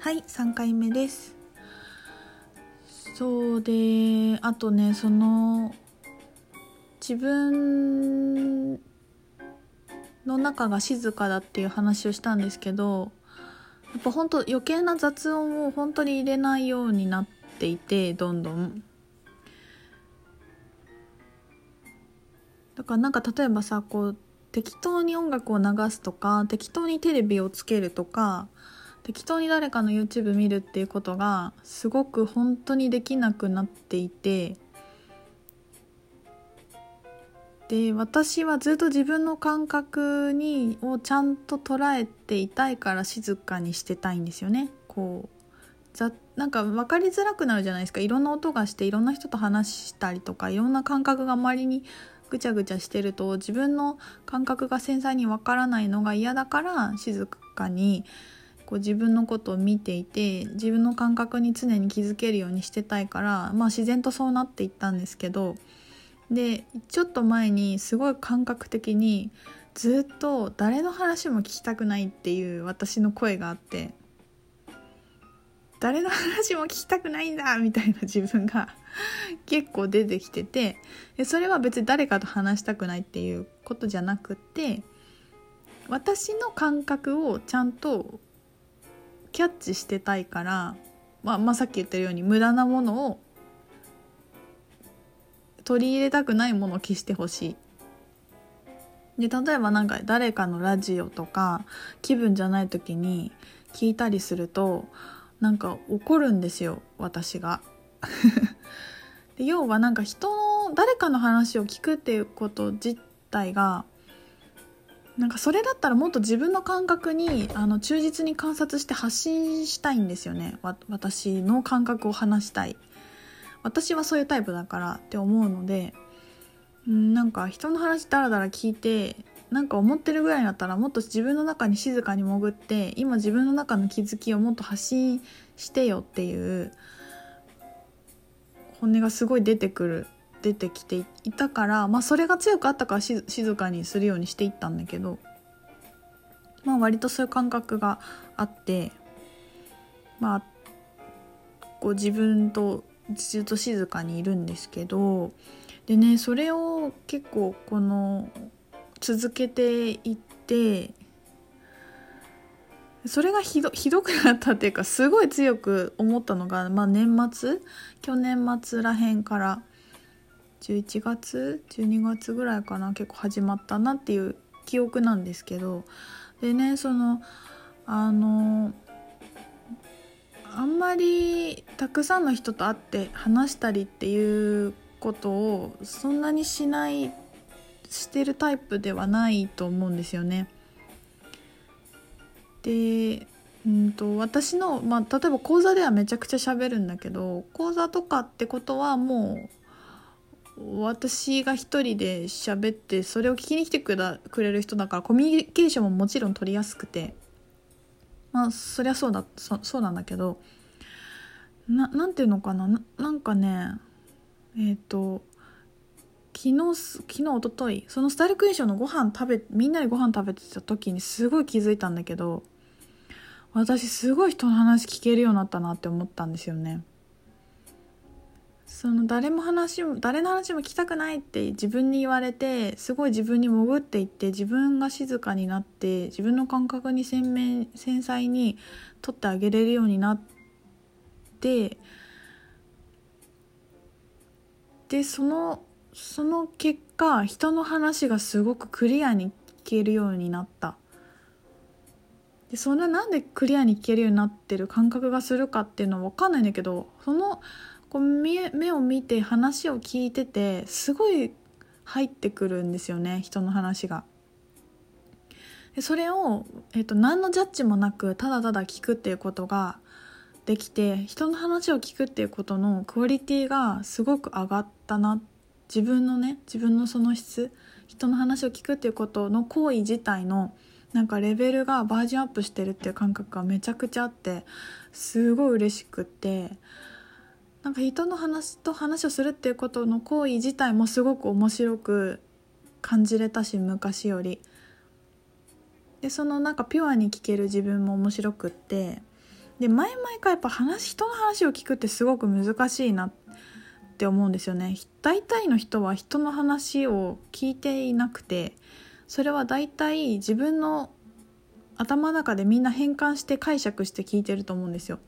はい3回目です。そうであとねその自分の中が静かだっていう話をしたんですけどやっぱ本当余計な雑音を本当に入れないようになっていてどんどん。だからなんか例えばさこう適当に音楽を流すとか適当にテレビをつけるとか適当に誰かの YouTube 見るっていうことがすごく本当にできなくなっていてで私はずっと自分の感覚にをちゃんと捉えていたいから静かにしてたいんですよね。こうざなんか分かりづらくなるじゃないですかいろんな音がしていろんな人と話したりとかいろんな感覚が周りにぐちゃぐちゃしてると自分の感覚が繊細に分からないのが嫌だから静かにこう自分のことを見ていて自分の感覚に常に気づけるようにしてたいからまあ自然とそうなっていったんですけどでちょっと前にすごい感覚的にずっと誰の話も聞きたくないっていう私の声があって誰の話も聞きたくないんだみたいな自分が 結構出てきててそれは別に誰かと話したくないっていうことじゃなくて私の感覚をちゃんとキャッチしてたいから、まあ、まあさっき言ったように無駄なものを取り入れたくないものを消してほしい。で例えばなんか誰かのラジオとか気分じゃない時に聞いたりするとなんか怒るんですよ私が。で要はなんか人の誰かの話を聞くっていうこと自体がなんかそれだったらもっと自分の感覚にあの忠実に観察して発信したいんですよね。私の感覚を話したい。私はそういうタイプだからって思うのでんなんか人の話ダラダラ聞いてなんか思ってるぐらいだったらもっと自分の中に静かに潜って今自分の中の気づきをもっと発信してよっていう本音がすごい出てくる出てきていたから、まあ、それが強くあったから静かにするようにしていったんだけど、まあ、割とそういう感覚があってまあこう自分とずっと静かにいるんですけどでねそれを結構この続けていってそれがひどひどくなったっていうかすごい強く思ったのが、まあ、年末？去年末らへんから11月12月ぐらいかな結構始まったなっていう記憶なんですけどでねそのあのあんまりたくさんの人と会って話したりっていうことをそんなにしないしてるタイプではないと思うんですよね。でうんと私の、まあ、例えば講座ではめちゃくちゃ喋るんだけど講座とかってことはもう私が一人で喋ってそれを聞きに来てくれる人だからコミュニケーションももちろん取りやすくてまあそりゃそうだそそうなんだけどななんていうのかなななんかねえっ、ー、と昨日昨日おとといそのスタイルクエンションのご飯食べみんなでご飯食べてた時にすごい気づいたんだけど私すごい人の話聞けるようになったなって思ったんですよね。その誰も話も誰の話も聞きたくないって自分に言われてすごい自分に潜っていって自分が静かになって自分の感覚に鮮明繊細に取ってあげれるようになってでそのその結果人の話がすごくクリアに聞けるようになった。でそれなんでクリアに聞けるようになってる感覚がするかっていうのは分かんないんだけどそのこう目目を見て話を聞いててすごい入ってくるんですよね人の話が。でそれを、えーと、何のジャッジもなくただただ聞くっていうことができて人の話を聞くっていうことのクオリティがすごく上がったな自分のね自分のその質人の話を聞くっていうことの行為自体のなんかレベルがバージョンアップしてるっていう感覚がめちゃくちゃあってすごい嬉しくってなんか人の話と話をするっていうことの行為自体もすごく面白く感じれたし昔より。でそのなんかピュアに聞ける自分も面白くって。で前々からやっぱ話人の話を聞くってすごく難しいなって思うんですよね。大体の人は人の話を聞いていなくてそれは大体自分の頭の中でみんな変換して解釈して聞いてると思うんですよ。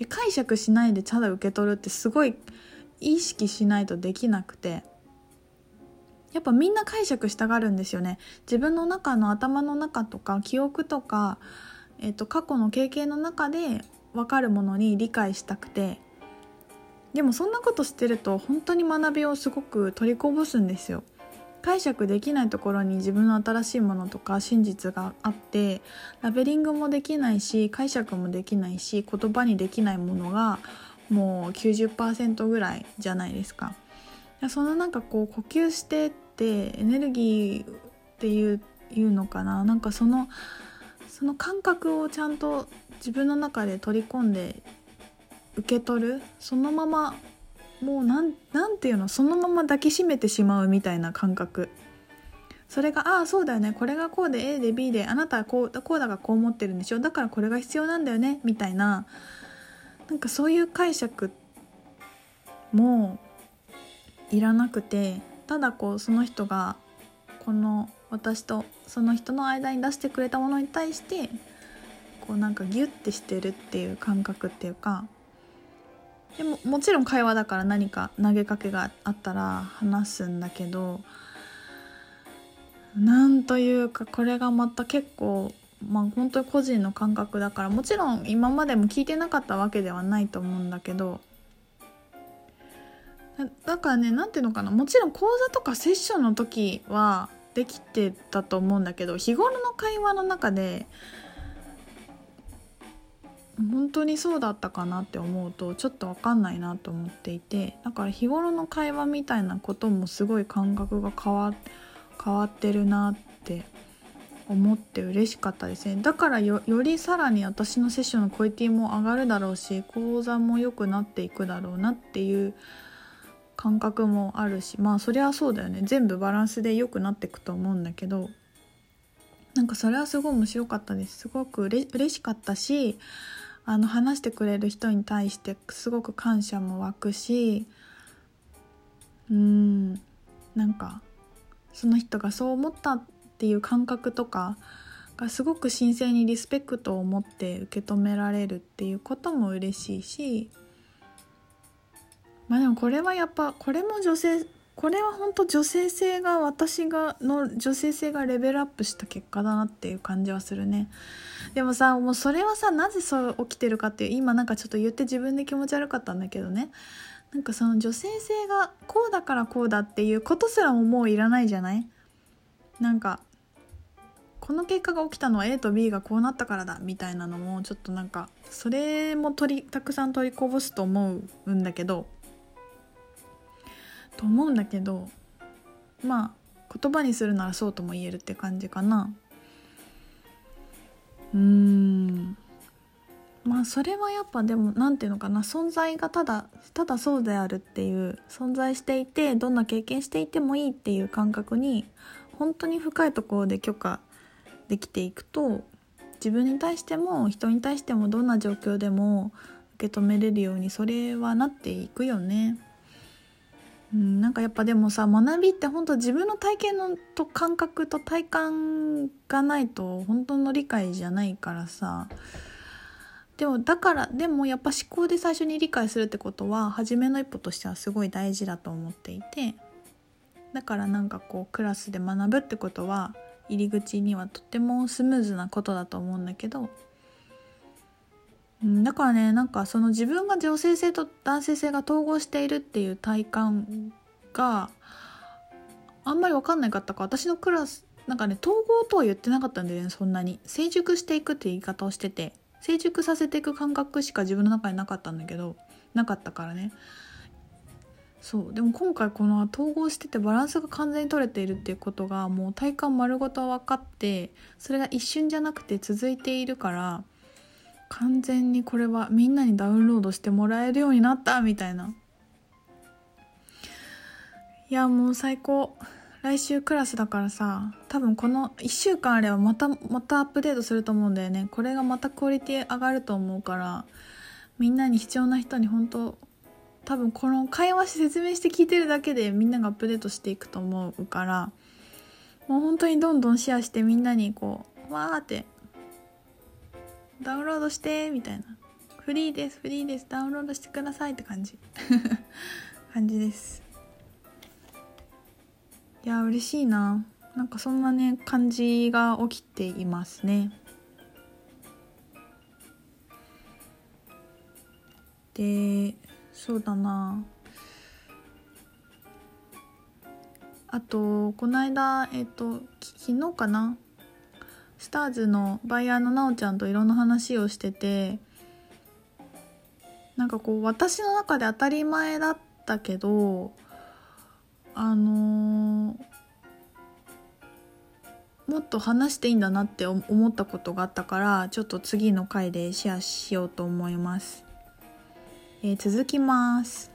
で解釈しないでただ受け取るってすごい意識しないとできなくて。やっぱみんな解釈したがるんですよね。自分の中の頭の中とか記憶とか、えっと、過去の経験の中で分かるものに理解したくて。でもそんなことしてると本当に学びをすごく取りこぼすんですよ。解釈できないところに自分の新しいものとか真実があってラベリングもできないし解釈もできないし言葉にできないものがもう90%ぐらいじゃないですか。そのなんかこう呼吸してってエネルギーっていういうのかななんかそのその感覚をちゃんと自分の中で取り込んで受け取るそのままもうなんなんていうのそのまま抱きしめてしまうみたいな感覚。それがああそうだよね。これがこうで A で B であなたはこうこうだがこう思ってるんでしょ。だからこれが必要なんだよね。みたいな。なんかそういう解釈もいらなくて。ただこうその人がこの私とその人の間に出してくれたものに対してこうなんかギュッてしてるっていう感覚っていうか。でももちろん会話だから何か投げかけがあったら話すんだけどなんというかこれがまた結構まあ本当に個人の感覚だからもちろん今までも聞いてなかったわけではないと思うんだけどだからね何ていうのかなもちろん講座とかセッションの時はできてたと思うんだけど日頃の会話の中で本当にそうだったかなって思うとちょっと分かんないなと思っていてだから日頃の会話みたいなこともすごい感覚が変わ変わってるなって思って嬉しかったですね。だからよりさらに私のセッションのクオリティも上がるだろうし講座も良くなっていくだろうなっていう感覚もあるしまあそりゃそうだよね。全部バランスで良くなっていくと思うんだけどなんかそれはすごい面白かったです。すごくうれ嬉しかったしあの話してくれる人に対してすごく感謝も湧くしうんなんかその人がそう思ったっていう感覚とかがすごく神聖にリスペクトを持って受け止められるっていうことも嬉しいしまあでもこれはやっぱこれも女性これは本当女性性が私がの女性性がレベルアップした結果だなっていう感じはするね。でもさもうそれはさなぜそう起きてるかっていう今なんかちょっと言って自分で気持ち悪かったんだけどね。なんかその女性性がこうだからこうだっていうことすらももういらないじゃない？なんかこの結果が起きたのは A と B がこうなったからだみたいなのもちょっとなんかそれも取りたくさん取りこぼすと思うんだけど。と思うんだけどまあ言葉にするならそうとも言えるって感じかな。うーん。まあそれはやっぱでも何て言うのかな。存在がただただそうであるっていう存在していてどんな経験していてもいいっていう感覚に本当に深いところで許可できていくと自分に対しても人に対してもどんな状況でも受け止めれるようにそれはなっていくよね。うん、なんかやっぱでもさ学びって本当自分の体験のと感覚と体感がないと本当の理解じゃないからさ。でもだからでもやっぱ思考で最初に理解するってことは初めの一歩としてはすごい大事だと思っていて。だからなんかこうクラスで学ぶってことは入り口にはとってもスムーズなことだと思うんだけど、だからねなんかその自分が女性性と男性性が統合しているっていう体感があんまり分かんなかったか。私のクラスなんかね統合とは言ってなかったんだよねそんなに。成熟していくって言い方をしてて。成熟させていく感覚しか自分の中になかったんだけどなかったからね。そう。でも今回この統合しててバランスが完全に取れているっていうことがもう体感丸ごと分かってそれが一瞬じゃなくて続いているから完全にこれはみんなにダウンロードしてもらえるようになったみたいな。いやもう最高。来週クラスだからさ多分この1週間あればまたまたアップデートすると思うんだよね。これがまたクオリティ上がると思うからみんなに必要な人に本当多分この会話し説明して聞いてるだけでみんながアップデートしていくと思うからもう本当にどんどんシェアしてみんなにこうわーってダウンロードしてみたいな。フリーですフリーです。ダウンロードしてくださいって感じ。感じです。いや嬉しいな。なんかそんなね感じが起きていますね。でそうだな。あとこの間えっ、と昨日かなスターズのバイヤーのなおちゃんといろんな話をしててなんかこう私の中で当たり前だったけどあのー、もっと話していいんだなって思ったことがあったからちょっと次の回でシェアしようと思います。えー、続きます。